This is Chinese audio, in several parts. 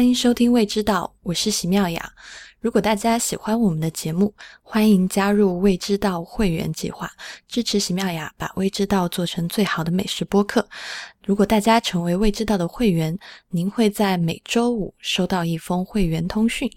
欢迎收听《未知道》，我是席妙雅。如果大家喜欢我们的节目，欢迎加入未知道会员计划，支持席妙雅把未知道做成最好的美食播客。如果大家成为未知道的会员，您会在每周五收到一封会员通讯。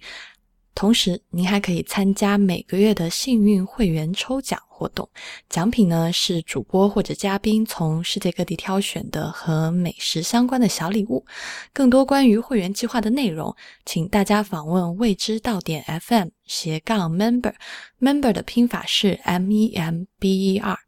同时，您还可以参加每个月的幸运会员抽奖活动，奖品呢是主播或者嘉宾从世界各地挑选的和美食相关的小礼物。更多关于会员计划的内容，请大家访问未知到点 FM 斜杠 member，member 的拼法是 M E M B E R。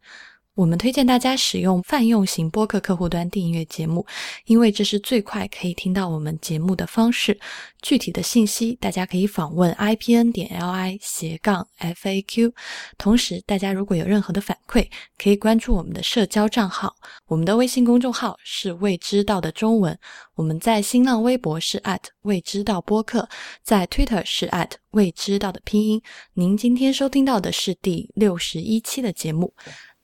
我们推荐大家使用泛用型播客客户端订阅节目，因为这是最快可以听到我们节目的方式。具体的信息，大家可以访问 i p n 点 l i 斜杠 f a q。同时，大家如果有任何的反馈，可以关注我们的社交账号。我们的微信公众号是未知道的中文。我们在新浪微博是未知道播客，在 Twitter 是未知道的拼音。您今天收听到的是第六十一期的节目。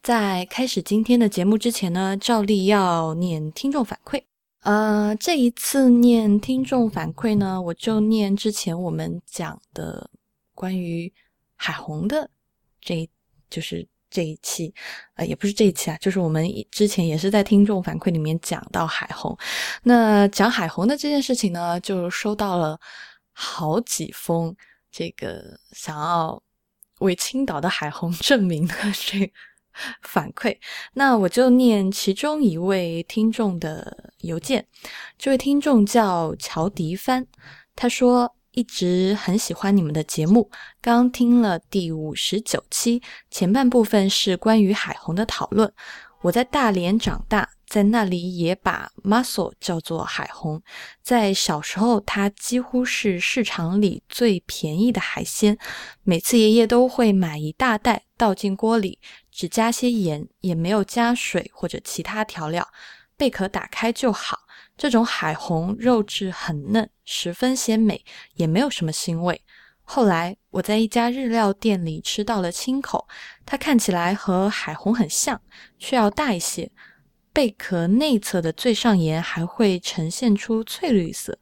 在开始今天的节目之前呢，照例要念听众反馈。呃，这一次念听众反馈呢，我就念之前我们讲的关于海虹的这，就是这一期，呃，也不是这一期啊，就是我们之前也是在听众反馈里面讲到海虹。那讲海虹的这件事情呢，就收到了好几封这个想要为青岛的海虹 证明的这。反馈，那我就念其中一位听众的邮件。这位听众叫乔迪帆，他说一直很喜欢你们的节目，刚听了第五十九期，前半部分是关于海虹的讨论。我在大连长大，在那里也把 muscle 叫做海虹。在小时候，它几乎是市场里最便宜的海鲜，每次爷爷都会买一大袋倒进锅里。只加些盐，也没有加水或者其他调料，贝壳打开就好。这种海虹肉质很嫩，十分鲜美，也没有什么腥味。后来我在一家日料店里吃到了青口，它看起来和海虹很像，却要大一些。贝壳内侧的最上沿还会呈现出翠绿色。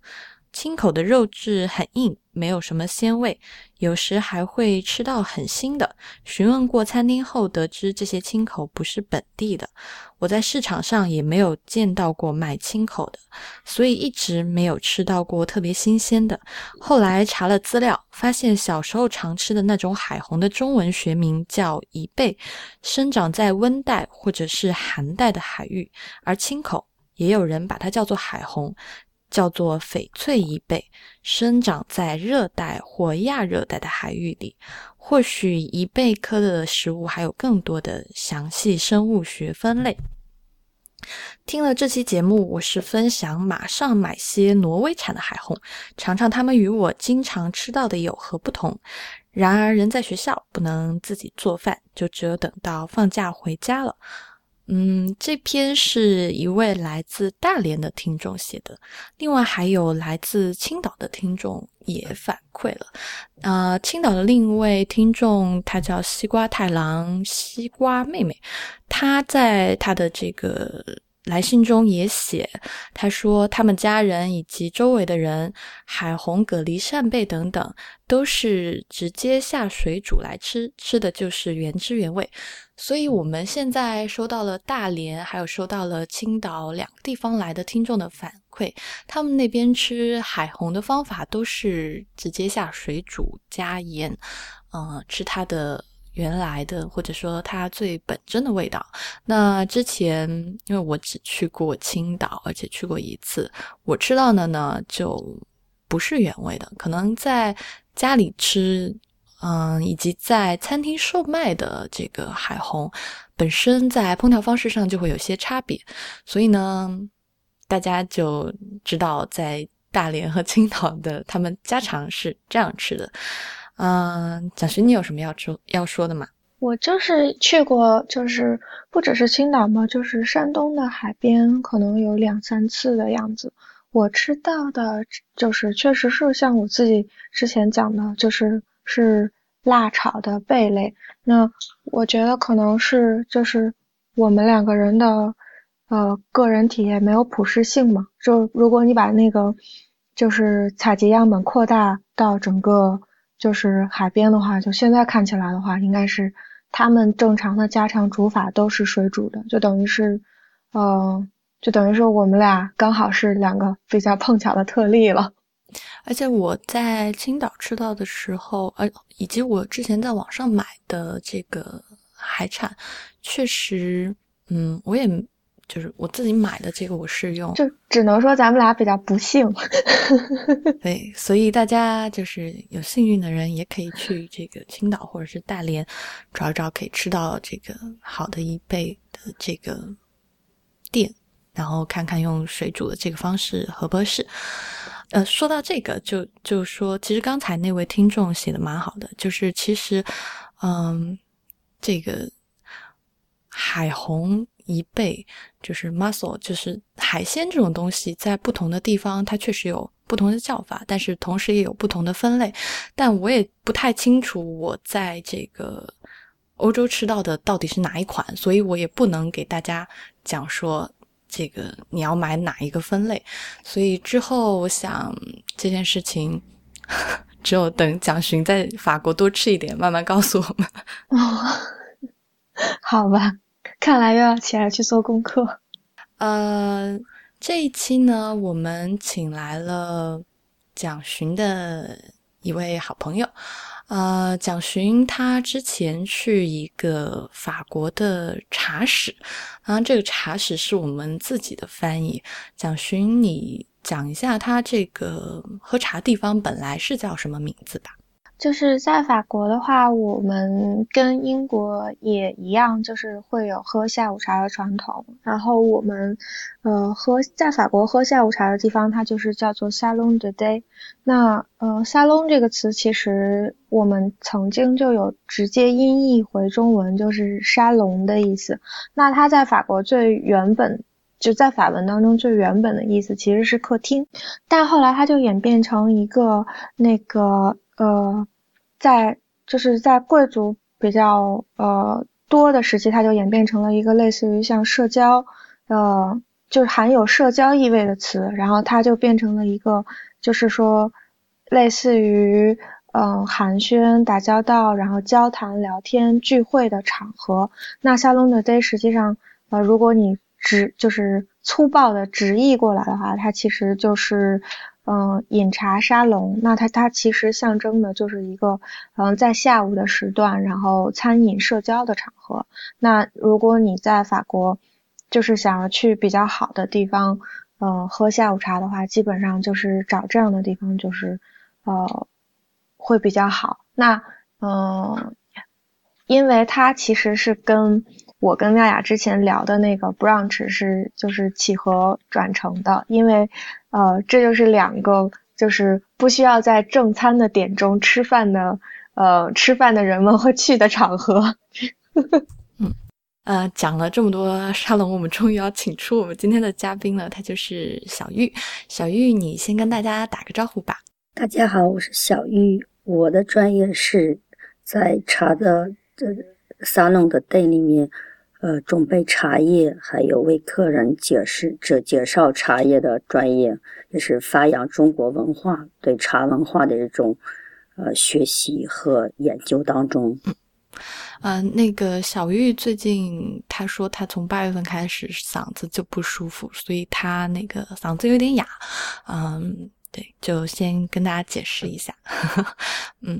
青口的肉质很硬，没有什么鲜味，有时还会吃到很腥的。询问过餐厅后，得知这些青口不是本地的，我在市场上也没有见到过卖青口的，所以一直没有吃到过特别新鲜的。后来查了资料，发现小时候常吃的那种海虹的中文学名叫贻贝，生长在温带或者是寒带的海域，而青口也有人把它叫做海虹。叫做翡翠贻贝，生长在热带或亚热带的海域里。或许贻贝科的食物还有更多的详细生物学分类。听了这期节目，我十分想马上买些挪威产的海虹，尝尝它们与我经常吃到的有何不同。然而人在学校不能自己做饭，就只有等到放假回家了。嗯，这篇是一位来自大连的听众写的，另外还有来自青岛的听众也反馈了。呃，青岛的另一位听众，他叫西瓜太郎，西瓜妹妹，他在他的这个。来信中也写，他说他们家人以及周围的人，海虹、蛤蜊、扇贝等等，都是直接下水煮来吃，吃的就是原汁原味。所以，我们现在收到了大连，还有收到了青岛两个地方来的听众的反馈，他们那边吃海虹的方法都是直接下水煮，加盐，嗯，吃它的。原来的，或者说它最本真的味道。那之前，因为我只去过青岛，而且去过一次，我吃到的呢就不是原味的。可能在家里吃，嗯，以及在餐厅售卖的这个海虹，本身在烹调方式上就会有些差别。所以呢，大家就知道在大连和青岛的他们家常是这样吃的。嗯，蒋勋，你有什么要说要说的吗？我就是去过，就是不只是青岛嘛，就是山东的海边，可能有两三次的样子。我吃到的，就是确实是像我自己之前讲的，就是是辣炒的贝类。那我觉得可能是就是我们两个人的呃个人体验没有普适性嘛。就如果你把那个就是采集样本扩大到整个就是海边的话，就现在看起来的话，应该是他们正常的家常煮法都是水煮的，就等于是，呃，就等于说我们俩刚好是两个比较碰巧的特例了。而且我在青岛吃到的时候，呃，以及我之前在网上买的这个海产，确实，嗯，我也就是我自己买的这个，我试用，就只能说咱们俩比较不幸。对，所以大家就是有幸运的人，也可以去这个青岛或者是大连找一找，可以吃到这个好的一倍的这个店，然后看看用水煮的这个方式合不合适。呃，说到这个，就就说，其实刚才那位听众写的蛮好的，就是其实，嗯，这个海虹一贝就是 mussel，就是海鲜这种东西，在不同的地方它确实有不同的叫法，但是同时也有不同的分类。但我也不太清楚我在这个欧洲吃到的到底是哪一款，所以我也不能给大家讲说。这个你要买哪一个分类？所以之后我想这件事情，只有等蒋勋在法国多吃一点，慢慢告诉我们。哦，好吧，看来又要起来去做功课。呃，这一期呢，我们请来了蒋勋的一位好朋友。呃，蒋勋他之前是一个法国的茶室，啊，这个茶室是我们自己的翻译。蒋勋，你讲一下他这个喝茶地方本来是叫什么名字吧？就是在法国的话，我们跟英国也一样，就是会有喝下午茶的传统。然后我们，呃，喝在法国喝下午茶的地方，它就是叫做 salon de day。那，呃，salon 这个词其实我们曾经就有直接音译回中文，就是沙龙的意思。那它在法国最原本就在法文当中最原本的意思其实是客厅，但后来它就演变成一个那个。呃，在就是在贵族比较呃多的时期，它就演变成了一个类似于像社交，呃，就是含有社交意味的词，然后它就变成了一个就是说类似于嗯寒暄、打交道、然后交谈、聊天、聚会的场合。那 salon 的 day 实际上呃，如果你直就是粗暴的直译过来的话，它其实就是。嗯，饮茶沙龙，那它它其实象征的就是一个，嗯，在下午的时段，然后餐饮社交的场合。那如果你在法国，就是想要去比较好的地方，呃，喝下午茶的话，基本上就是找这样的地方，就是呃，会比较好。那嗯，因为它其实是跟我跟妙雅之前聊的那个 brunch 是就是契合转成的，因为。呃，这就是两个，就是不需要在正餐的点中吃饭的，呃，吃饭的人们会去的场合。嗯，呃，讲了这么多沙龙，我们终于要请出我们今天的嘉宾了，他就是小玉。小玉，你先跟大家打个招呼吧。大家好，我是小玉，我的专业是在茶的这沙龙的店里面。呃，准备茶叶，还有为客人解释这介绍茶叶的专业，也是发扬中国文化对茶文化的一种呃学习和研究当中。嗯，那个小玉最近她说她从八月份开始嗓子就不舒服，所以她那个嗓子有点哑，嗯。对，就先跟大家解释一下，嗯，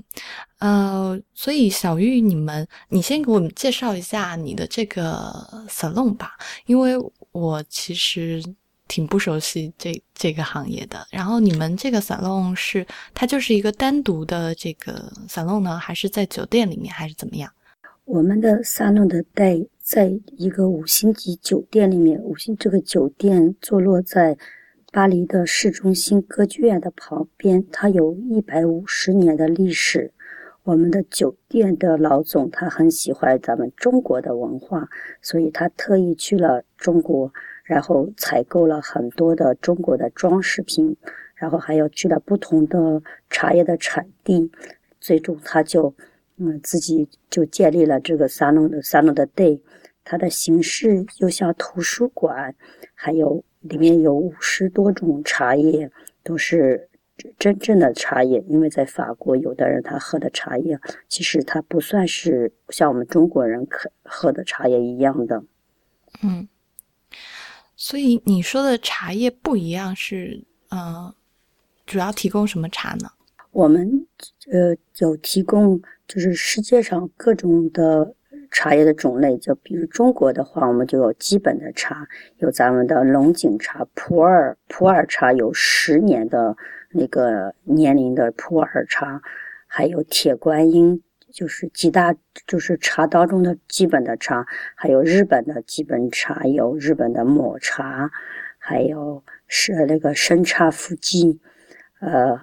呃，所以小玉，你们，你先给我们介绍一下你的这个 salon 吧，因为我其实挺不熟悉这这个行业的。然后你们这个 salon 是它就是一个单独的这个 salon 呢，还是在酒店里面，还是怎么样？我们的 salon 的带在一个五星级酒店里面，五星这个酒店坐落在。巴黎的市中心歌剧院的旁边，它有一百五十年的历史。我们的酒店的老总他很喜欢咱们中国的文化，所以他特意去了中国，然后采购了很多的中国的装饰品，然后还有去了不同的茶叶的产地，最终他就嗯自己就建立了这个沙龙的沙龙的 day，它的形式又像图书馆，还有。里面有五十多种茶叶，都是真正的茶叶，因为在法国，有的人他喝的茶叶，其实它不算是像我们中国人可喝的茶叶一样的。嗯，所以你说的茶叶不一样是，呃，主要提供什么茶呢？我们呃有提供就是世界上各种的。茶叶的种类，就比如中国的话，我们就有基本的茶，有咱们的龙井茶、普洱普洱茶，有十年的那个年龄的普洱茶，还有铁观音，就是几大就是茶当中的基本的茶，还有日本的基本茶，有日本的抹茶，还有是那个生茶福记，呃，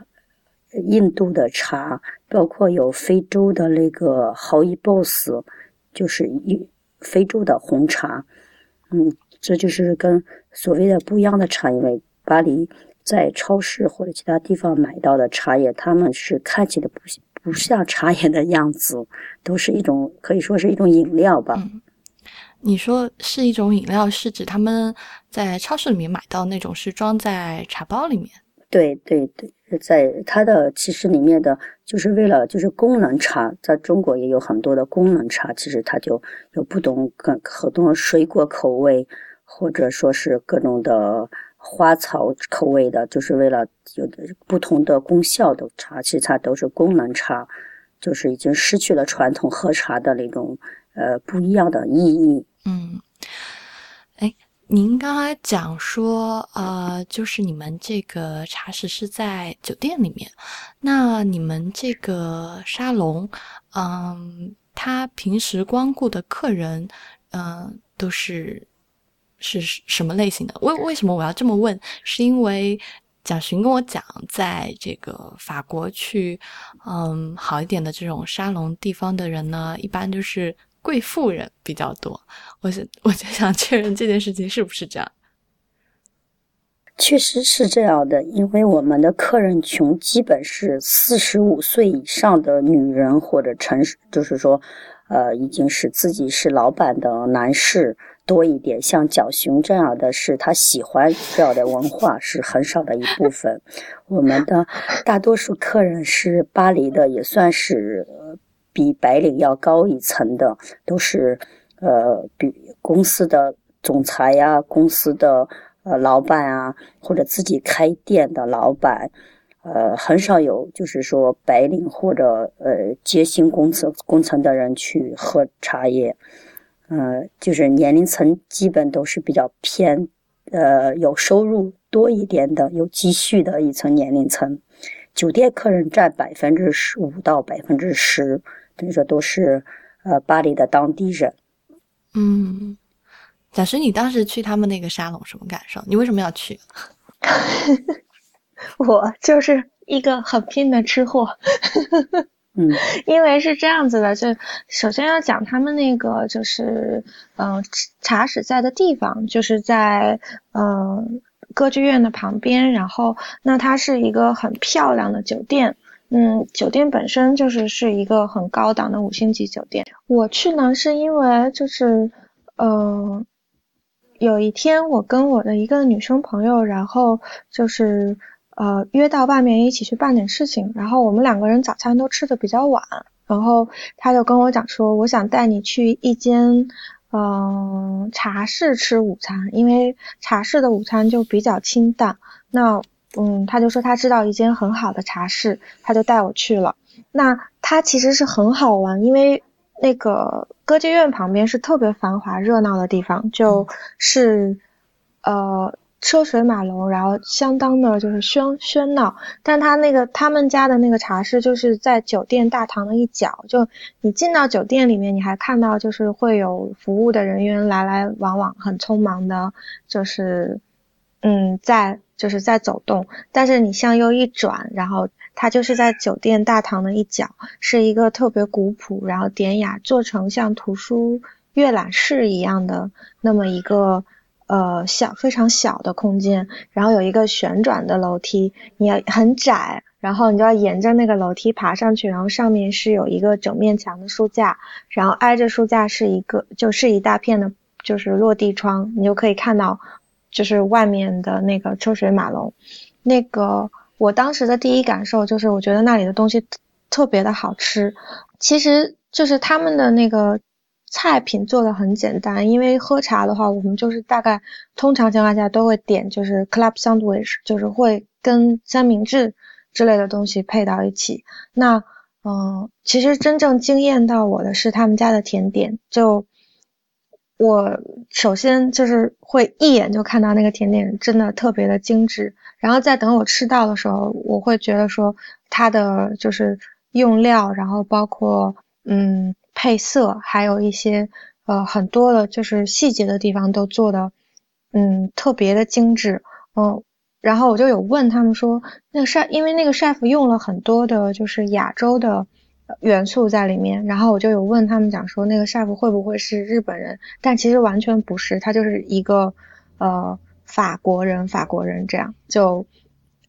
印度的茶，包括有非洲的那个豪伊 boss。就是一非洲的红茶，嗯，这就是跟所谓的不一样的茶，因为巴黎在超市或者其他地方买到的茶叶，他们是看起来不不像茶叶的样子，都是一种可以说是一种饮料吧。你说是一种饮料，是指他们在超市里面买到那种是装在茶包里面？对对对。在它的其实里面的，就是为了就是功能茶，在中国也有很多的功能茶，其实它就有不同跟很多水果口味，或者说是各种的花草口味的，就是为了有的不同的功效的茶，其实它都是功能茶，就是已经失去了传统喝茶的那种呃不一样的意义。嗯，您刚才讲说，呃，就是你们这个茶室是在酒店里面，那你们这个沙龙，嗯，他平时光顾的客人，嗯，都是是什么类型的？为为什么我要这么问？是因为蒋寻跟我讲，在这个法国去，嗯，好一点的这种沙龙地方的人呢，一般就是。贵妇人比较多，我是我就想确认这件事情是不是这样。确实是这样的，因为我们的客人群基本是四十五岁以上的女人或者成，就是说，呃，已经是自己是老板的男士多一点。像蒋雄这样的是他喜欢这样的文化是很少的一部分。我们的大多数客人是巴黎的，也算是。比白领要高一层的，都是呃，比公司的总裁呀，公司的呃老板啊，或者自己开店的老板，呃，很少有就是说白领或者呃接薪工资工层的人去喝茶叶，嗯，就是年龄层基本都是比较偏呃有收入多一点的、有积蓄的一层年龄层，酒店客人占百分之十五到百分之十。等于说都是，呃，巴黎的当地人。嗯，假设你当时去他们那个沙龙，什么感受？你为什么要去？我就是一个很拼的吃货。嗯，因为是这样子的，就首先要讲他们那个，就是嗯，茶室在的地方，就是在嗯歌剧院的旁边，然后那它是一个很漂亮的酒店。嗯，酒店本身就是是一个很高档的五星级酒店。我去呢，是因为就是，呃，有一天我跟我的一个女生朋友，然后就是呃约到外面一起去办点事情，然后我们两个人早餐都吃的比较晚，然后他就跟我讲说，我想带你去一间嗯茶室吃午餐，因为茶室的午餐就比较清淡。那嗯，他就说他知道一间很好的茶室，他就带我去了。那它其实是很好玩，因为那个歌剧院旁边是特别繁华热闹的地方，就是呃车水马龙，然后相当的就是喧喧闹。但他那个他们家的那个茶室就是在酒店大堂的一角，就你进到酒店里面，你还看到就是会有服务的人员来来往往，很匆忙的，就是嗯在。就是在走动，但是你向右一转，然后它就是在酒店大堂的一角，是一个特别古朴，然后典雅，做成像图书阅览室一样的那么一个呃小非常小的空间，然后有一个旋转的楼梯，你要很窄，然后你就要沿着那个楼梯爬上去，然后上面是有一个整面墙的书架，然后挨着书架是一个就是一大片的，就是落地窗，你就可以看到。就是外面的那个车水马龙，那个我当时的第一感受就是，我觉得那里的东西特别的好吃。其实就是他们的那个菜品做的很简单，因为喝茶的话，我们就是大概通常情况下都会点就是 club sandwich，就是会跟三明治之类的东西配到一起。那嗯，其实真正惊艳到我的是他们家的甜点，就我首先就是会一眼就看到那个甜点真的特别的精致，然后再等我吃到的时候，我会觉得说它的就是用料，然后包括嗯配色，还有一些呃很多的就是细节的地方都做的嗯特别的精致，嗯。然后我就有问他们说，那个 chef，因为那个 chef 用了很多的，就是亚洲的元素在里面。然后我就有问他们讲说，那个 chef 会不会是日本人？但其实完全不是，他就是一个呃法国人，法国人这样。就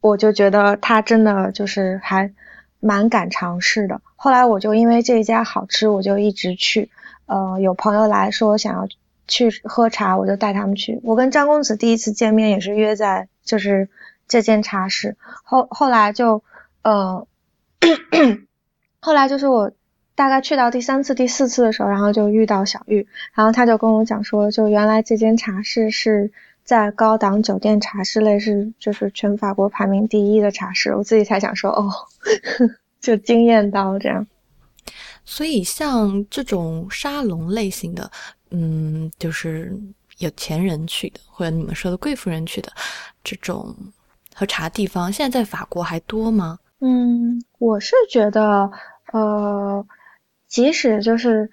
我就觉得他真的就是还蛮敢尝试的。后来我就因为这一家好吃，我就一直去。呃，有朋友来说想要去喝茶，我就带他们去。我跟张公子第一次见面也是约在。就是这间茶室，后后来就，呃，后来就是我大概去到第三次、第四次的时候，然后就遇到小玉，然后他就跟我讲说，就原来这间茶室是在高档酒店茶室类是就是全法国排名第一的茶室，我自己才想说哦，就惊艳到这样。所以像这种沙龙类型的，嗯，就是。有钱人去的，或者你们说的贵妇人去的这种喝茶地方，现在在法国还多吗？嗯，我是觉得，呃，即使就是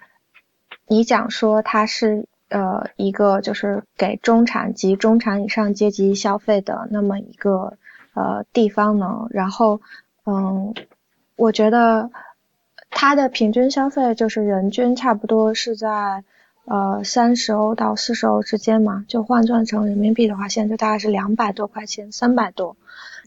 你讲说它是呃一个就是给中产及中产以上阶级消费的那么一个呃地方呢，然后嗯，我觉得它的平均消费就是人均差不多是在。呃，三十欧到四十欧之间嘛，就换算成人民币的话，现在就大概是两百多块钱，三百多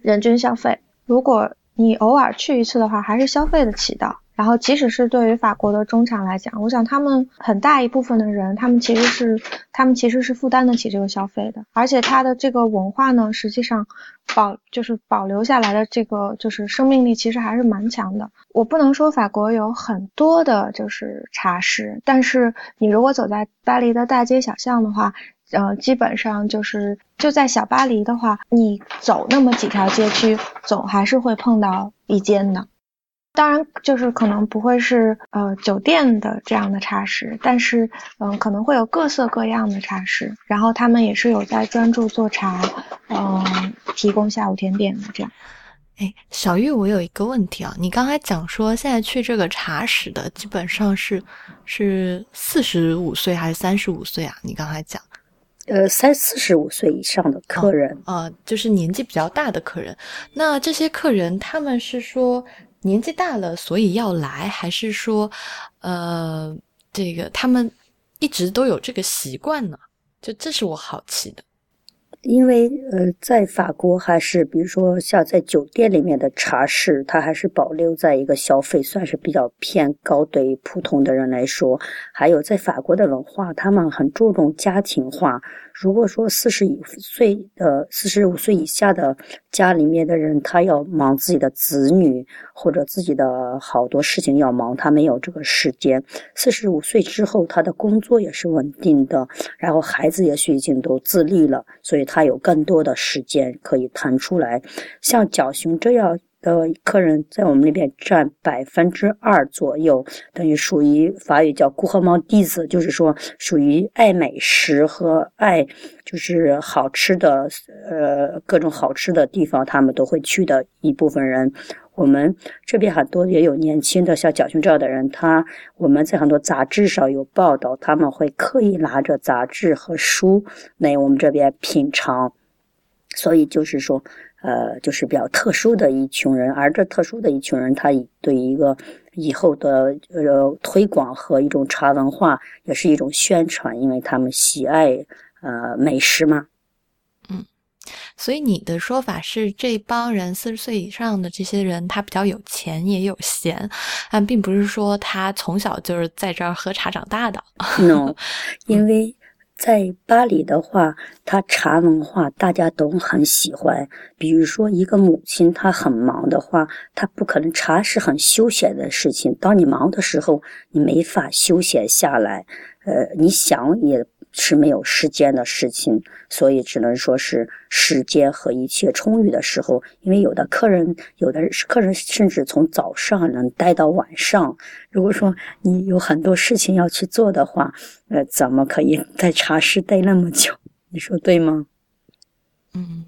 人均消费。如果你偶尔去一次的话，还是消费得起的。然后，即使是对于法国的中产来讲，我想他们很大一部分的人，他们其实是他们其实是负担得起这个消费的。而且，它的这个文化呢，实际上保就是保留下来的这个就是生命力，其实还是蛮强的。我不能说法国有很多的就是茶室，但是你如果走在巴黎的大街小巷的话，呃，基本上就是就在小巴黎的话，你走那么几条街区，总还是会碰到一间的。当然，就是可能不会是呃酒店的这样的茶室，但是嗯可能会有各色各样的茶室，然后他们也是有在专注做茶，嗯提供下午甜点的这样。哎，小玉，我有一个问题啊，你刚才讲说现在去这个茶室的基本上是是四十五岁还是三十五岁啊？你刚才讲，呃，三四十五岁以上的客人啊，就是年纪比较大的客人。那这些客人他们是说。年纪大了，所以要来，还是说，呃，这个他们一直都有这个习惯呢？就这是我好奇的。因为呃，在法国还是比如说像在酒店里面的茶室，它还是保留在一个消费算是比较偏高，对于普通的人来说。还有在法国的文化，他们很注重家庭化。如果说四十五岁的四十五岁以下的家里面的人，他要忙自己的子女或者自己的好多事情要忙，他没有这个时间。四十五岁之后，他的工作也是稳定的，然后孩子也许已经都自立了，所以他他有更多的时间可以腾出来。像角熊这样。的客人在我们那边占百分之二左右，等于属于法语叫“顾客猫弟子”，就是说属于爱美食和爱就是好吃的，呃，各种好吃的地方，他们都会去的一部分人。我们这边很多也有年轻的像蒋勋这样的人，他我们在很多杂志上有报道，他们会刻意拿着杂志和书来我们这边品尝，所以就是说。呃，就是比较特殊的一群人，而这特殊的一群人，他对一个以后的呃推广和一种茶文化，也是一种宣传，因为他们喜爱呃美食嘛。嗯，所以你的说法是，这帮人四十岁以上的这些人，他比较有钱也有闲，但并不是说他从小就是在这儿喝茶长大的。no，因为。在巴黎的话，他茶文化大家都很喜欢。比如说，一个母亲她很忙的话，她不可能茶是很休闲的事情。当你忙的时候，你没法休闲下来。呃，你想也。是没有时间的事情，所以只能说是时间和一切充裕的时候。因为有的客人，有的客人甚至从早上能待到晚上。如果说你有很多事情要去做的话，呃，怎么可以在茶室待那么久？你说对吗？嗯。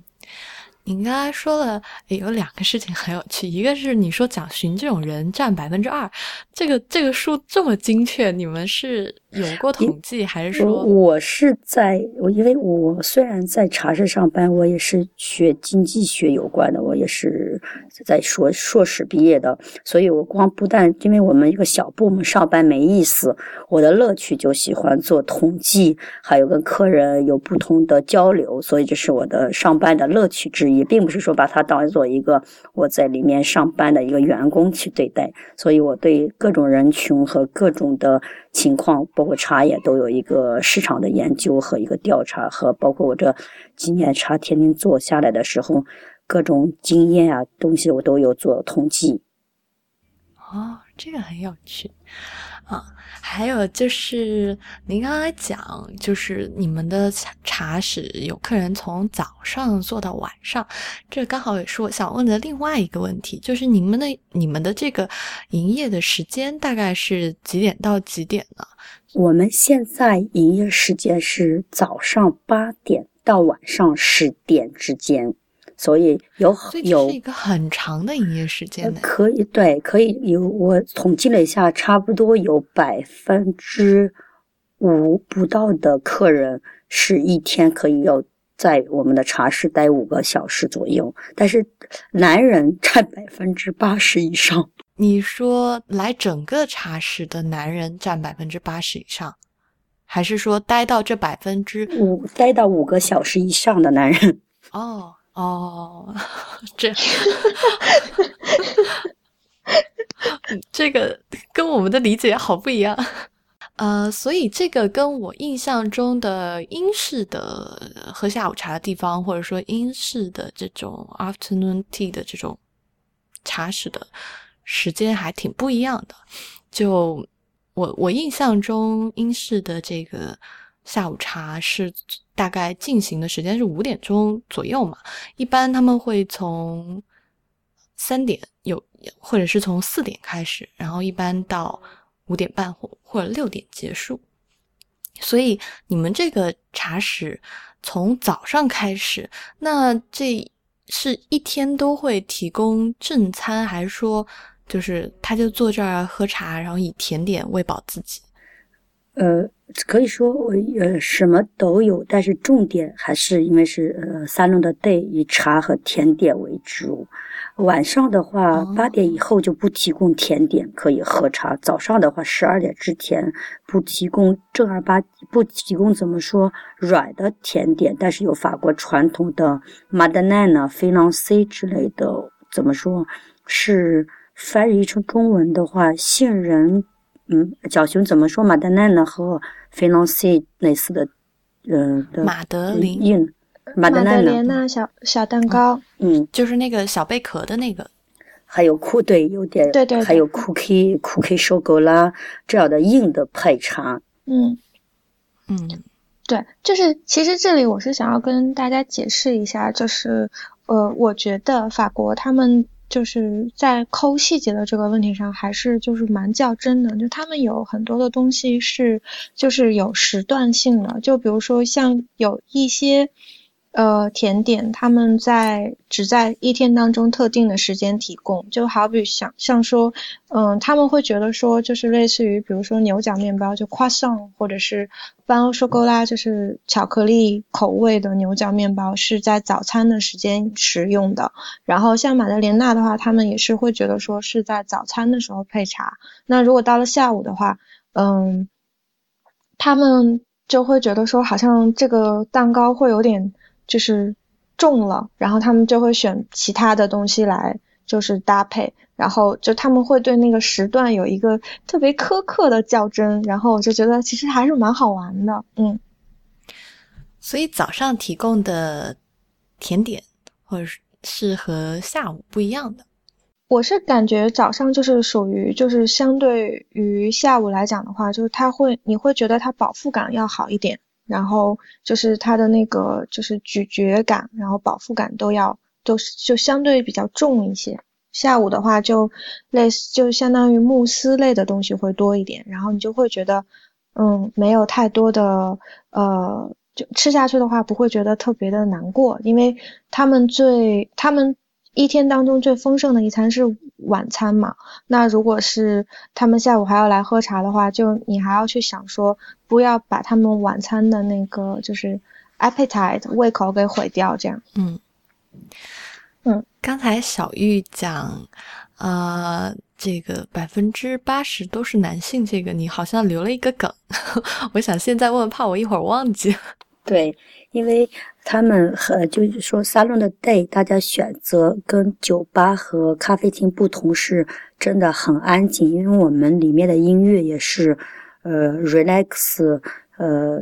你刚才说了有两个事情很有趣，一个是你说蒋寻这种人占百分之二，这个这个数这么精确，你们是有过统计还是说？我是在我因为我虽然在茶室上班，我也是学经济学有关的，我也是在硕硕士毕业的，所以我光不但因为我们一个小部门上班没意思，我的乐趣就喜欢做统计，还有跟客人有不同的交流，所以这是我的上班的乐趣之一。并不是说把它当做一个我在里面上班的一个员工去对待，所以我对各种人群和各种的情况，包括茶叶，都有一个市场的研究和一个调查，和包括我这几年茶天天做下来的时候，各种经验啊东西我都有做统计。哦，这个很有趣。啊，还有就是您刚才讲，就是你们的茶茶室有客人从早上做到晚上，这刚好也是我想问的另外一个问题，就是你们的你们的这个营业的时间大概是几点到几点呢？我们现在营业时间是早上八点到晚上十点之间。所以有有一个很长的营业时间可以对，可以有我统计了一下，差不多有百分之五不到的客人是一天可以要在我们的茶室待五个小时左右，但是男人占百分之八十以上。你说来整个茶室的男人占百分之八十以上，还是说待到这百分之五待到五个小时以上的男人？哦。哦，这这个跟我们的理解好不一样。呃，所以这个跟我印象中的英式的喝下午茶的地方，或者说英式的这种 afternoon tea 的这种茶室的时间还挺不一样的。就我我印象中，英式的这个。下午茶是大概进行的时间是五点钟左右嘛，一般他们会从三点有，或者是从四点开始，然后一般到五点半或或者六点结束。所以你们这个茶室从早上开始，那这是一天都会提供正餐，还是说就是他就坐这儿喝茶，然后以甜点喂饱自己？呃。可以说我呃什么都有，但是重点还是因为是呃三弄的 day 以茶和甜点为主。晚上的话八点以后就不提供甜点，可以喝茶。早上的话十二点之前不提供正儿八不提供怎么说软的甜点，但是有法国传统的 madeleine、菲朗 C 之类的，怎么说是翻译成中文的话杏仁。嗯，小熊怎么说？马德奈呢和菲朗西类似的，嗯，马德琳，马德莲娜小小蛋糕，嗯，就是那个小贝壳的那个，还有酷对，有点对对，还有 cookie cookie 收购啦这样的硬的派茶，嗯嗯，对，就是其实这里我是想要跟大家解释一下，就是呃，我觉得法国他们。就是在抠细节的这个问题上，还是就是蛮较真的。就他们有很多的东西是就是有时段性的，就比如说像有一些。呃，甜点他们在只在一天当中特定的时间提供，就好比想像说，嗯，他们会觉得说，就是类似于比如说牛角面包，就 croissant，或者是 b a n au 拉，就是巧克力口味的牛角面包，是在早餐的时间食用的。然后像马德莲娜的话，他们也是会觉得说是在早餐的时候配茶。那如果到了下午的话，嗯，他们就会觉得说，好像这个蛋糕会有点。就是重了，然后他们就会选其他的东西来，就是搭配，然后就他们会对那个时段有一个特别苛刻的较真，然后我就觉得其实还是蛮好玩的，嗯。所以早上提供的甜点或者是和下午不一样的。我是感觉早上就是属于就是相对于下午来讲的话，就是它会你会觉得它饱腹感要好一点，然后就是它的那个就是咀嚼感，然后饱腹感都要都是就相对比较重一些。下午的话就类似就相当于慕斯类的东西会多一点，然后你就会觉得嗯没有太多的呃。就吃下去的话，不会觉得特别的难过，因为他们最他们一天当中最丰盛的一餐是晚餐嘛。那如果是他们下午还要来喝茶的话，就你还要去想说，不要把他们晚餐的那个就是 appetite 胃口给毁掉，这样。嗯嗯，刚才小玉讲，呃，这个百分之八十都是男性，这个你好像留了一个梗，我想现在问，怕我一会儿忘记。对，因为他们和就是说沙龙的 day，大家选择跟酒吧和咖啡厅不同，是真的很安静，因为我们里面的音乐也是，呃，relax，呃，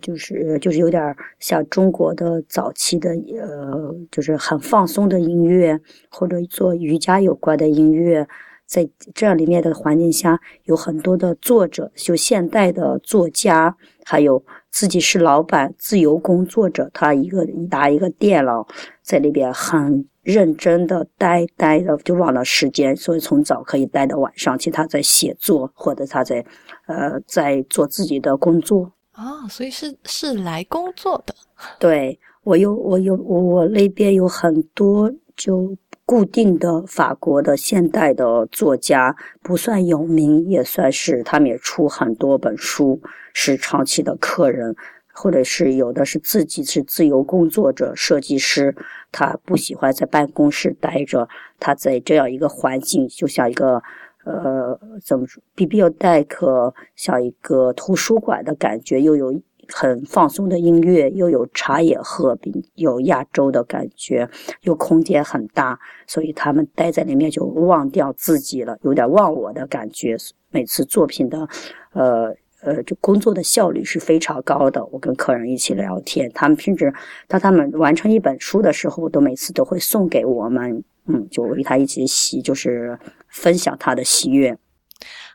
就是就是有点像中国的早期的，呃，就是很放松的音乐，或者做瑜伽有关的音乐，在这样里面的环境下，有很多的作者，就现代的作家，还有。自己是老板，自由工作者，他一个拿一个电脑在那边很认真的待待的，就忘了时间，所以从早可以待到晚上。其实他在写作，或者他在呃在做自己的工作。啊，所以是是来工作的。对我有我有我那边有很多就固定的法国的现代的作家，不算有名，也算是他们也出很多本书。是长期的客人，或者是有的是自己是自由工作者、设计师，他不喜欢在办公室待着，他在这样一个环境，就像一个呃怎么说，B B U Deck 像一个图书馆的感觉，又有很放松的音乐，又有茶叶喝，并有亚洲的感觉，又空间很大，所以他们待在里面就忘掉自己了，有点忘我的感觉。每次作品的呃。呃，就工作的效率是非常高的。我跟客人一起聊天，他们甚至当他们完成一本书的时候，都每次都会送给我们，嗯，就与他一起喜，就是分享他的喜悦。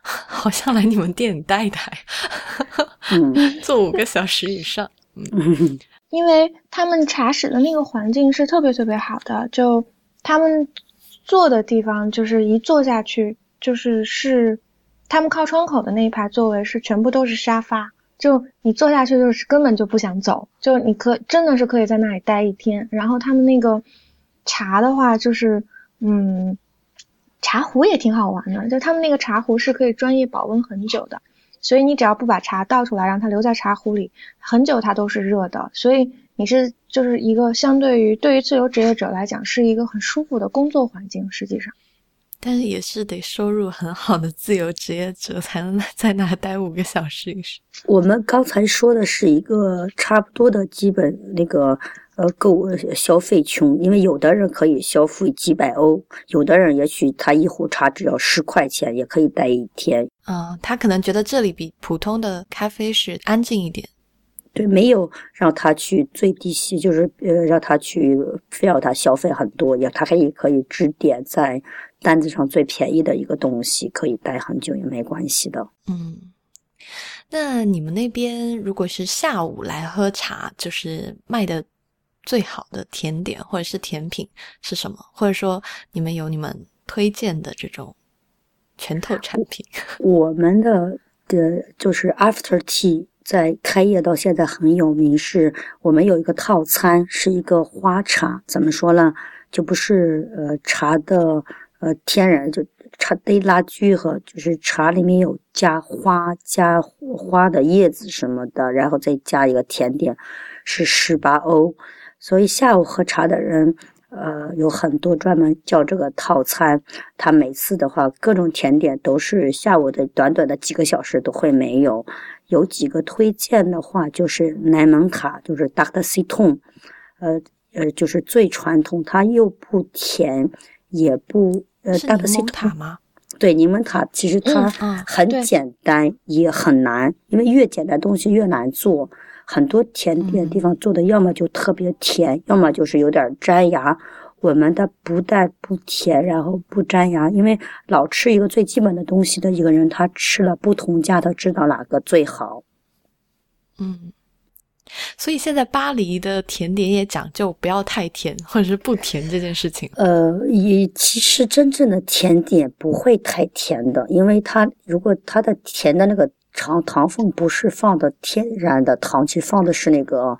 好像来你们店里待一待，嗯，坐五个小时以上，嗯，因为他们茶室的那个环境是特别特别好的，就他们坐的地方，就是一坐下去就是是。他们靠窗口的那一排座位是全部都是沙发，就你坐下去就是根本就不想走，就你可真的是可以在那里待一天。然后他们那个茶的话，就是嗯，茶壶也挺好玩的，就他们那个茶壶是可以专业保温很久的，所以你只要不把茶倒出来，让它留在茶壶里很久，它都是热的。所以你是就是一个相对于对于自由职业者来讲是一个很舒服的工作环境，实际上。但是也是得收入很好的自由职业者才能在那待五个小时以上。我们刚才说的是一个差不多的基本那个呃购物消费穷，因为有的人可以消费几百欧，有的人也许他一壶茶只要十块钱也可以待一天。嗯，他可能觉得这里比普通的咖啡室安静一点。对，没有让他去最低息，就是呃让他去非要他消费很多，也他可以可以只点在。单子上最便宜的一个东西，可以待很久也没关系的。嗯，那你们那边如果是下午来喝茶，就是卖的最好的甜点或者是甜品是什么？或者说你们有你们推荐的这种拳头产品？我们的的就是 After Tea 在开业到现在很有名，是我们有一个套餐，是一个花茶。怎么说呢？就不是呃茶的。呃，天然就茶堆拉锯和就是茶里面有加花、加花的叶子什么的，然后再加一个甜点，是十八欧。所以下午喝茶的人，呃，有很多专门叫这个套餐。他每次的话，各种甜点都是下午的短短的几个小时都会没有。有几个推荐的话，就是奶蒙塔，就是达德西通，呃呃，就是最传统，它又不甜也不。呃，柠檬塔吗？对，柠檬塔其实它很简单，也很难，因为越简单东西越难做。很多甜点地方做的，要么就特别甜，要么就是有点粘牙。我们的不但不甜，然后不粘牙，因为老吃一个最基本的东西的一个人，他吃了不同家，他知道哪个最好。嗯，所以现在巴黎的甜点也讲究不要太甜，或者是不甜这件事情。呃，也其实真正的甜点不会太甜的，因为它如果它的甜的那个糖糖分不是放的天然的糖，其实放的是那个，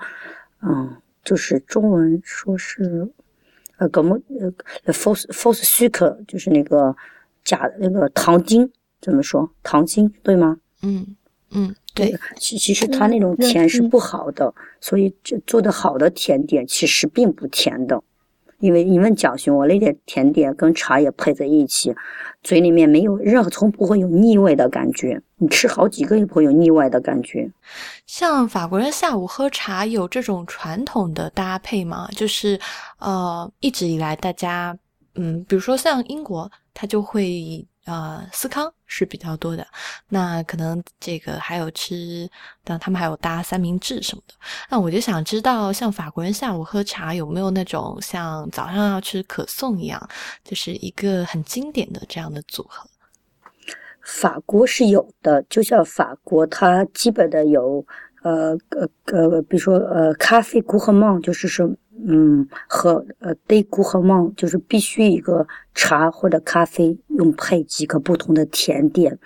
嗯，就是中文说是。呃，什么呃，false false sugar 就是那个假的那个糖精，怎么说？糖精对吗？嗯嗯，对。其其实它那种甜是不好的，所以这做的好的甜点其实并不甜的。因为你问蒋勋，我那点甜点跟茶叶配在一起，嘴里面没有任何，从不会有腻味的感觉。你吃好几个也不会有腻味的感觉。像法国人下午喝茶有这种传统的搭配吗？就是呃，一直以来大家，嗯，比如说像英国，他就会。呃，司康是比较多的，那可能这个还有吃，但他们还有搭三明治什么的。那我就想知道，像法国人下午喝茶有没有那种像早上要吃可颂一样，就是一个很经典的这样的组合。法国是有的，就像法国，它基本的有呃呃呃，比如说呃咖啡古和梦，就是说。嗯，和呃对古和梦就是必须一个茶或者咖啡用配几个不同的甜点。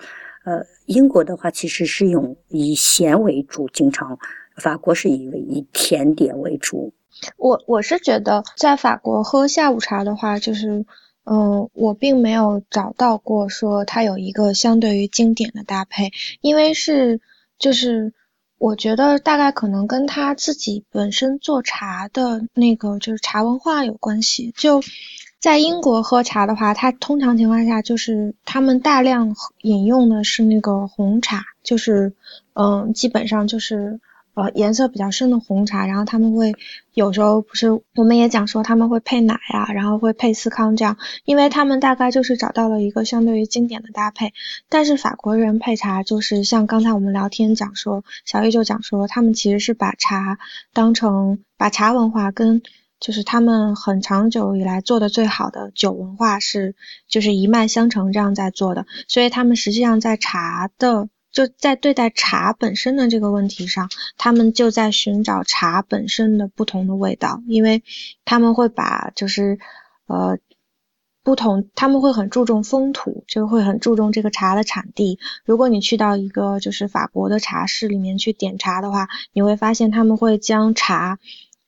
呃，英国的话其实是用以咸为主，经常法国是以以甜点为主。我我是觉得在法国喝下午茶的话，就是嗯，我并没有找到过说它有一个相对于经典的搭配，因为是就是。我觉得大概可能跟他自己本身做茶的那个就是茶文化有关系。就在英国喝茶的话，他通常情况下就是他们大量饮用的是那个红茶，就是嗯，基本上就是。呃，颜色比较深的红茶，然后他们会有时候不是，我们也讲说他们会配奶啊，然后会配司康这样，因为他们大概就是找到了一个相对于经典的搭配。但是法国人配茶就是像刚才我们聊天讲说，小玉就讲说，他们其实是把茶当成把茶文化跟就是他们很长久以来做的最好的酒文化是就是一脉相承这样在做的，所以他们实际上在茶的。就在对待茶本身的这个问题上，他们就在寻找茶本身的不同的味道，因为他们会把就是呃不同，他们会很注重风土，就会很注重这个茶的产地。如果你去到一个就是法国的茶室里面去点茶的话，你会发现他们会将茶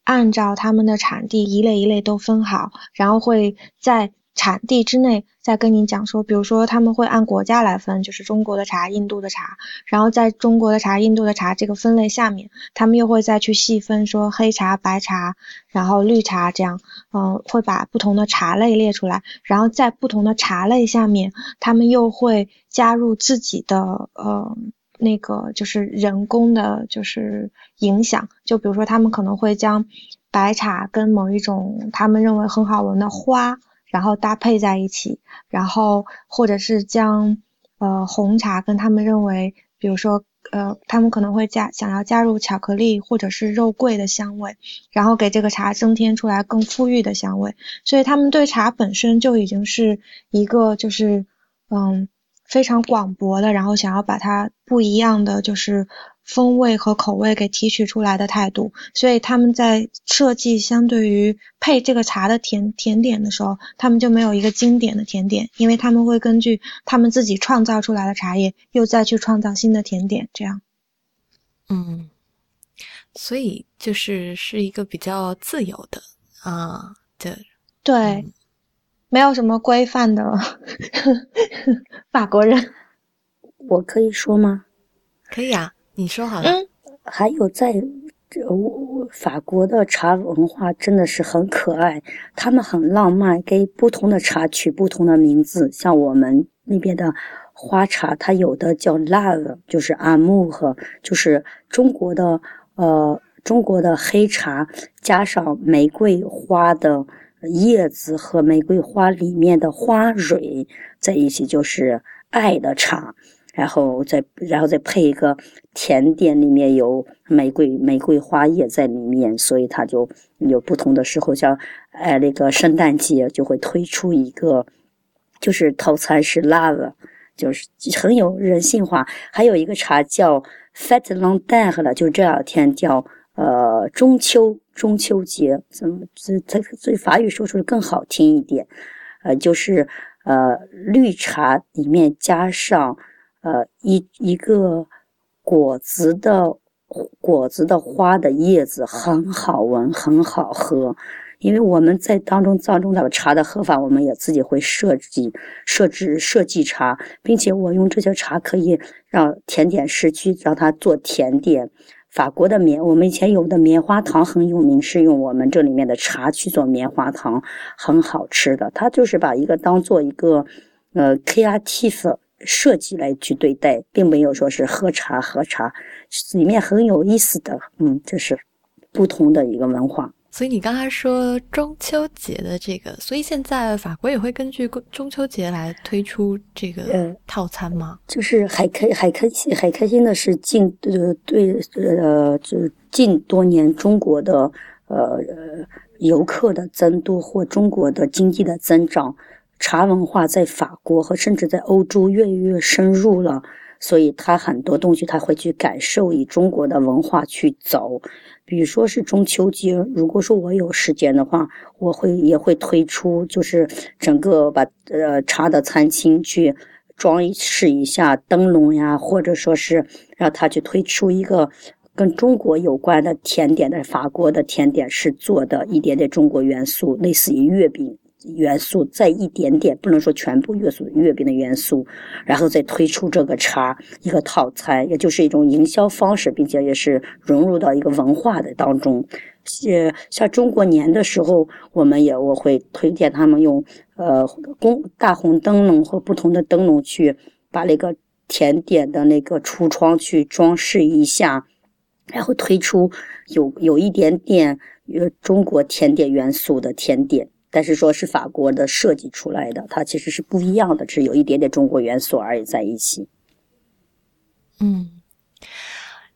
按照他们的产地一类一类都分好，然后会在。产地之内，再跟你讲说，比如说他们会按国家来分，就是中国的茶、印度的茶，然后在中国的茶、印度的茶这个分类下面，他们又会再去细分，说黑茶、白茶，然后绿茶这样，嗯，会把不同的茶类列出来，然后在不同的茶类下面，他们又会加入自己的呃那个就是人工的，就是影响，就比如说他们可能会将白茶跟某一种他们认为很好闻的花。然后搭配在一起，然后或者是将呃红茶跟他们认为，比如说呃他们可能会加想要加入巧克力或者是肉桂的香味，然后给这个茶增添出来更馥郁的香味。所以他们对茶本身就已经是一个就是嗯非常广博的，然后想要把它不一样的就是。风味和口味给提取出来的态度，所以他们在设计相对于配这个茶的甜甜点的时候，他们就没有一个经典的甜点，因为他们会根据他们自己创造出来的茶叶，又再去创造新的甜点，这样。嗯，所以就是是一个比较自由的啊，对对，没有什么规范的 法国人，我可以说吗？可以啊。你说好了。嗯，还有在，我法国的茶文化真的是很可爱，他们很浪漫，给不同的茶取不同的名字。像我们那边的花茶，它有的叫 love，就是阿木和，就是中国的呃中国的黑茶，加上玫瑰花的叶子和玫瑰花里面的花蕊在一起，就是爱的茶。然后再然后再配一个甜点，里面有玫瑰玫瑰花叶在里面，所以它就有不同的时候，像哎那个圣诞节就会推出一个，就是套餐是 love，，就是很有人性化。还有一个茶叫 Fat Long Day 了，就这两天叫呃中秋中秋节，怎么这这这法语说出来更好听一点，呃就是呃绿茶里面加上呃一一个果子的果子的花的叶子，很好闻，很好喝。因为我们在当中当中的茶的喝法，我们也自己会设计设置设计茶，并且我用这些茶可以让甜点师去让它做甜点。法国的棉，我们以前有的棉花糖很有名，是用我们这里面的茶去做棉花糖，很好吃的。它就是把一个当做一个呃 creative 设计来去对待，并没有说是喝茶喝茶，里面很有意思的，嗯，这是不同的一个文化。所以你刚才说中秋节的这个，所以现在法国也会根据中秋节来推出这个套餐吗？就是还开还开心还开心的是近呃对呃就近多年中国的呃游客的增多或中国的经济的增长，茶文化在法国和甚至在欧洲越来越深入了，所以他很多东西他会去感受以中国的文化去走。比如说是中秋节，如果说我有时间的话，我会也会推出，就是整个把呃茶的餐厅去装饰一下灯笼呀，或者说是让他去推出一个跟中国有关的甜点的法国的甜点是做的一点点中国元素，类似于月饼。元素再一点点，不能说全部元素月饼的元素，然后再推出这个茶一个套餐，也就是一种营销方式，并且也是融入到一个文化的当中。呃，像中国年的时候，我们也我会推荐他们用呃公大红灯笼和不同的灯笼去把那个甜点的那个橱窗去装饰一下，然后推出有有一点点呃中国甜点元素的甜点。但是说是法国的设计出来的，它其实是不一样的，只有一点点中国元素而已在一起。嗯，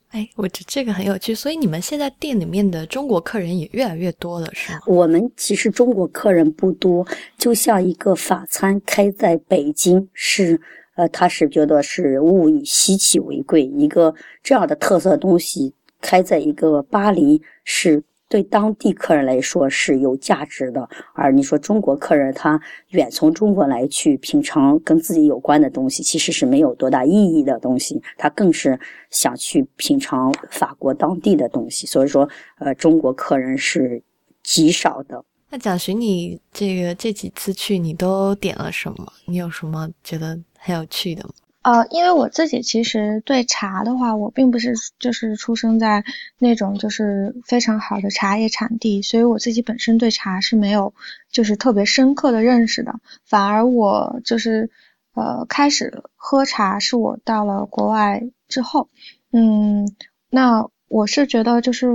哎，我觉得这个很有趣。所以你们现在店里面的中国客人也越来越多了，是吗？我们其实中国客人不多，就像一个法餐开在北京是，呃，他是觉得是物以稀奇为贵，一个这样的特色东西开在一个巴黎是。对当地客人来说是有价值的，而你说中国客人他远从中国来去品尝跟自己有关的东西，其实是没有多大意义的东西，他更是想去品尝法国当地的东西。所以说，呃，中国客人是极少的。那蒋寻，你这个这几次去，你都点了什么？你有什么觉得很有趣的吗？呃，因为我自己其实对茶的话，我并不是就是出生在那种就是非常好的茶叶产地，所以我自己本身对茶是没有就是特别深刻的认识的。反而我就是呃开始喝茶是我到了国外之后，嗯，那我是觉得就是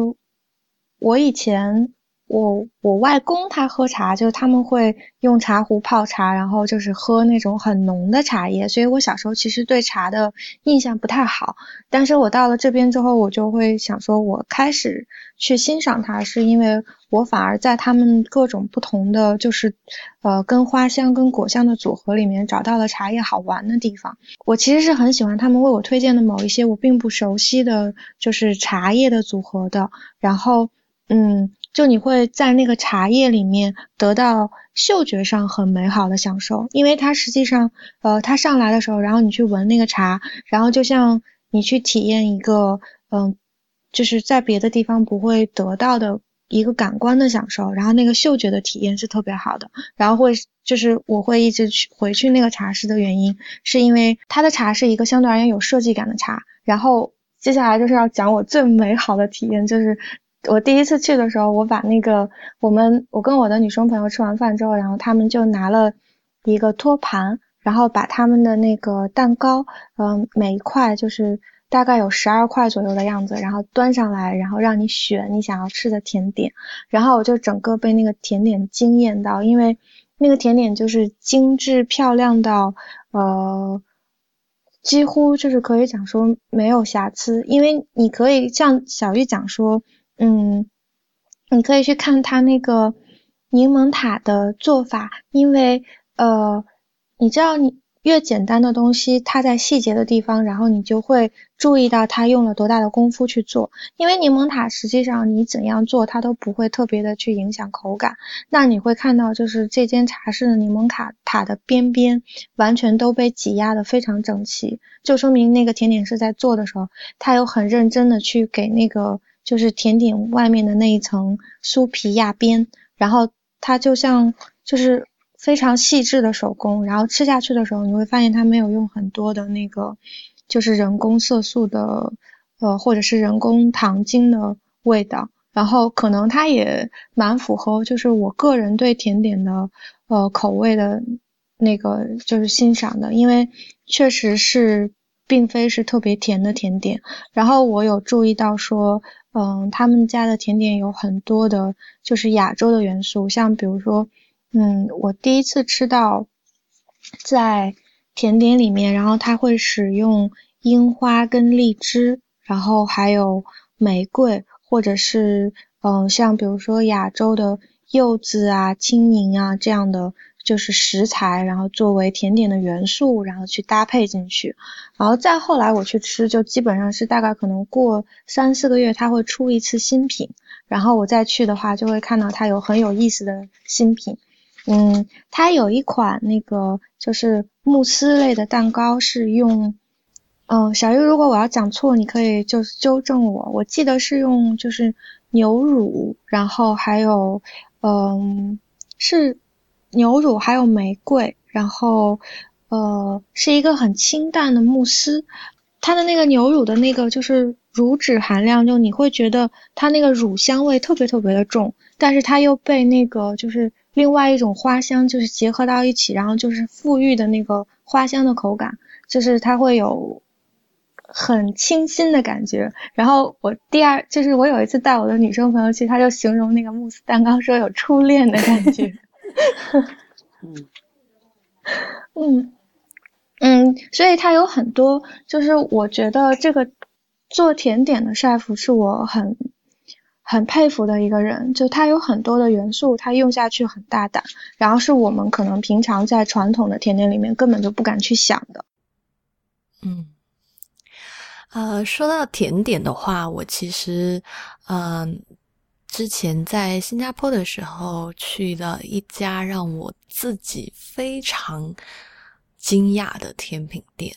我以前。我我外公他喝茶，就是他们会用茶壶泡茶，然后就是喝那种很浓的茶叶，所以我小时候其实对茶的印象不太好。但是我到了这边之后，我就会想说，我开始去欣赏它，是因为我反而在他们各种不同的就是呃跟花香跟果香的组合里面找到了茶叶好玩的地方。我其实是很喜欢他们为我推荐的某一些我并不熟悉的就是茶叶的组合的，然后嗯。就你会在那个茶叶里面得到嗅觉上很美好的享受，因为它实际上，呃，它上来的时候，然后你去闻那个茶，然后就像你去体验一个，嗯，就是在别的地方不会得到的一个感官的享受，然后那个嗅觉的体验是特别好的，然后会就是我会一直去回去那个茶室的原因，是因为它的茶是一个相对而言有设计感的茶，然后接下来就是要讲我最美好的体验，就是。我第一次去的时候，我把那个我们我跟我的女生朋友吃完饭之后，然后他们就拿了一个托盘，然后把他们的那个蛋糕，嗯，每一块就是大概有十二块左右的样子，然后端上来，然后让你选你想要吃的甜点，然后我就整个被那个甜点惊艳到，因为那个甜点就是精致漂亮到，呃。几乎就是可以讲说没有瑕疵，因为你可以像小玉讲说，嗯，你可以去看他那个柠檬塔的做法，因为呃，你知道你。越简单的东西，它在细节的地方，然后你就会注意到它用了多大的功夫去做。因为柠檬塔实际上你怎样做，它都不会特别的去影响口感。那你会看到，就是这间茶室的柠檬塔塔的边边完全都被挤压的非常整齐，就说明那个甜点师在做的时候，他有很认真的去给那个就是甜点外面的那一层酥皮压边，然后它就像就是。非常细致的手工，然后吃下去的时候，你会发现它没有用很多的那个，就是人工色素的，呃，或者是人工糖精的味道。然后可能它也蛮符合，就是我个人对甜点的，呃，口味的那个就是欣赏的，因为确实是并非是特别甜的甜点。然后我有注意到说，嗯，他们家的甜点有很多的，就是亚洲的元素，像比如说。嗯，我第一次吃到在甜点里面，然后它会使用樱花跟荔枝，然后还有玫瑰，或者是嗯，像比如说亚洲的柚子啊、青柠啊这样的就是食材，然后作为甜点的元素，然后去搭配进去。然后再后来我去吃，就基本上是大概可能过三四个月，它会出一次新品，然后我再去的话，就会看到它有很有意思的新品。嗯，它有一款那个就是慕斯类的蛋糕，是用，嗯，小玉，如果我要讲错，你可以就是纠正我。我记得是用就是牛乳，然后还有，嗯，是牛乳还有玫瑰，然后呃是一个很清淡的慕斯，它的那个牛乳的那个就是乳脂含量，就你会觉得它那个乳香味特别特别的重，但是它又被那个就是。另外一种花香就是结合到一起，然后就是馥郁的那个花香的口感，就是它会有很清新的感觉。然后我第二就是我有一次带我的女生朋友去，她就形容那个慕斯蛋糕说有初恋的感觉。嗯嗯嗯，所以它有很多，就是我觉得这个做甜点的 chef 是我很。很佩服的一个人，就他有很多的元素，他用下去很大胆，然后是我们可能平常在传统的甜点里面根本就不敢去想的。嗯，呃，说到甜点的话，我其实，嗯，之前在新加坡的时候去了一家让我自己非常惊讶的甜品店，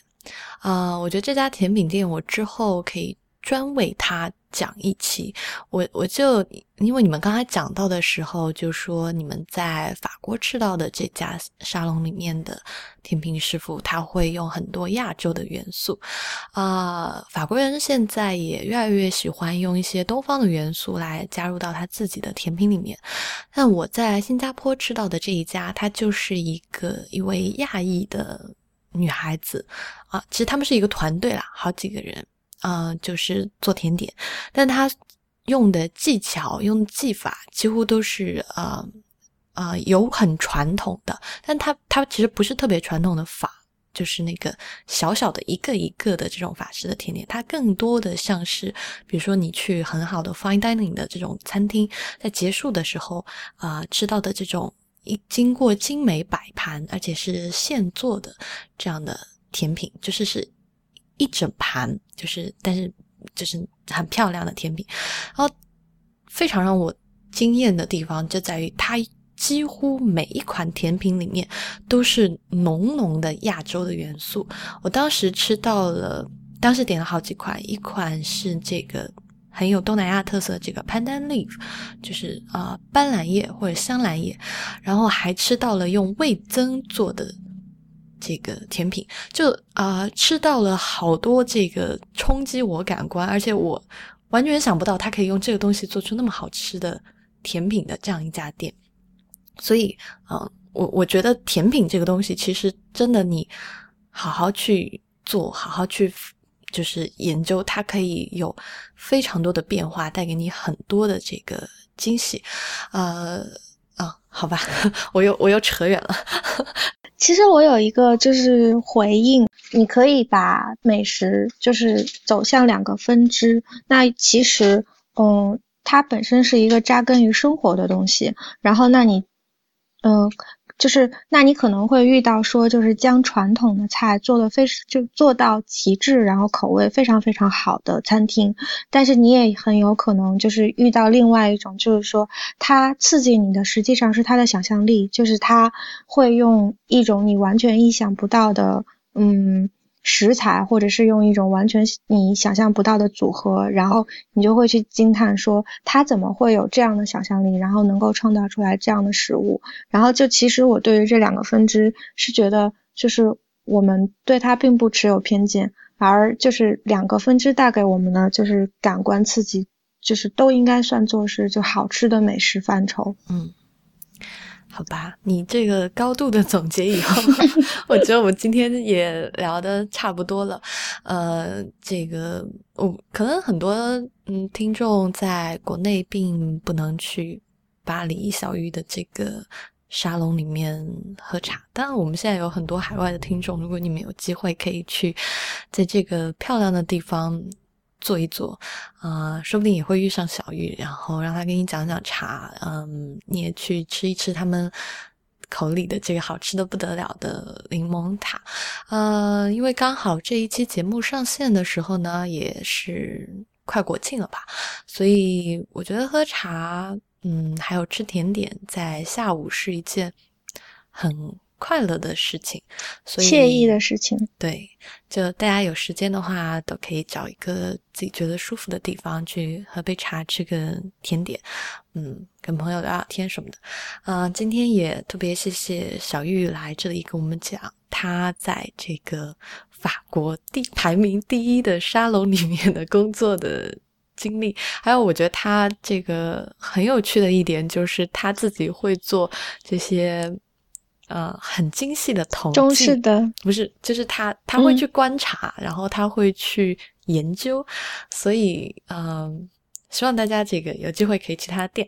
啊，我觉得这家甜品店我之后可以专为它。讲一期，我我就因为你们刚才讲到的时候，就说你们在法国吃到的这家沙龙里面的甜品师傅，他会用很多亚洲的元素啊。法国人现在也越来越喜欢用一些东方的元素来加入到他自己的甜品里面。但我在新加坡吃到的这一家，它就是一个一位亚裔的女孩子啊，其实他们是一个团队啦，好几个人。呃，就是做甜点，但他用的技巧、用技法几乎都是呃呃有很传统的，但他他其实不是特别传统的法，就是那个小小的一个一个的这种法式的甜点，它更多的像是，比如说你去很好的 fine dining 的这种餐厅，在结束的时候啊吃到的这种一经过精美摆盘，而且是现做的这样的甜品，就是是。一整盘就是，但是就是很漂亮的甜品，然后非常让我惊艳的地方就在于，它几乎每一款甜品里面都是浓浓的亚洲的元素。我当时吃到了，当时点了好几款，一款是这个很有东南亚特色，这个 pandan leaf，就是啊斑斓叶或者香兰叶，然后还吃到了用味增做的。这个甜品就啊吃到了好多这个冲击我感官，而且我完全想不到他可以用这个东西做出那么好吃的甜品的这样一家店。所以，嗯，我我觉得甜品这个东西其实真的你好好去做好好去就是研究，它可以有非常多的变化，带给你很多的这个惊喜。呃啊，好吧，我又我又扯远了。其实我有一个就是回应，你可以把美食就是走向两个分支。那其实，嗯，它本身是一个扎根于生活的东西。然后，那你，嗯。就是，那你可能会遇到说，就是将传统的菜做的非就做到极致，然后口味非常非常好的餐厅。但是你也很有可能就是遇到另外一种，就是说它刺激你的实际上是它的想象力，就是它会用一种你完全意想不到的，嗯。食材，或者是用一种完全你想象不到的组合，然后你就会去惊叹说他怎么会有这样的想象力，然后能够创造出来这样的食物。然后就其实我对于这两个分支是觉得，就是我们对它并不持有偏见，而就是两个分支带给我们的就是感官刺激，就是都应该算作是就好吃的美食范畴。嗯。好吧，你这个高度的总结以后，我觉得我们今天也聊的差不多了。呃，这个我可能很多嗯听众在国内并不能去巴黎小玉的这个沙龙里面喝茶，但我们现在有很多海外的听众，如果你们有机会可以去在这个漂亮的地方。坐一坐，啊，说不定也会遇上小玉，然后让他给你讲讲茶，嗯，你也去吃一吃他们口里的这个好吃的不得了的柠檬塔，呃，因为刚好这一期节目上线的时候呢，也是快国庆了吧，所以我觉得喝茶，嗯，还有吃甜点，在下午是一件很。快乐的事情，所以惬意的事情，对，就大家有时间的话，都可以找一个自己觉得舒服的地方去喝杯茶，吃个甜点，嗯，跟朋友聊聊天什么的。嗯，今天也特别谢谢小玉来这里跟我们讲她在这个法国第排名第一的沙龙里面的工作的经历，还有我觉得他这个很有趣的一点就是他自己会做这些。呃，很精细的统计，中式的不是，就是他他会去观察，然后他会去研究，所以嗯，希望大家这个有机会可以去他的店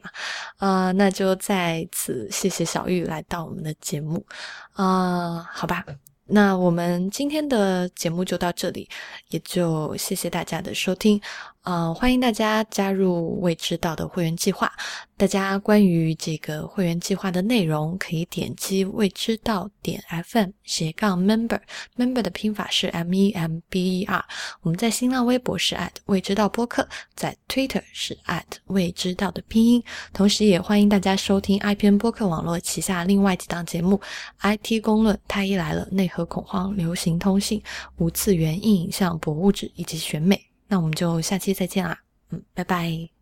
啊，那就在此谢谢小玉来到我们的节目啊，好吧。那我们今天的节目就到这里，也就谢谢大家的收听，呃，欢迎大家加入未知道的会员计划。大家关于这个会员计划的内容，可以点击未知道点 FM 斜杠 member，member 的拼法是 M E M B E R。我们在新浪微博是 at 未知道播客，在 Twitter 是 at 未知道的拼音。同时，也欢迎大家收听 IPN 播客网络旗下另外几档节目：IT 公论、太医来了、内核恐慌、流行通信、无次元硬影像、博物志以及选美。那我们就下期再见啦，嗯，拜拜。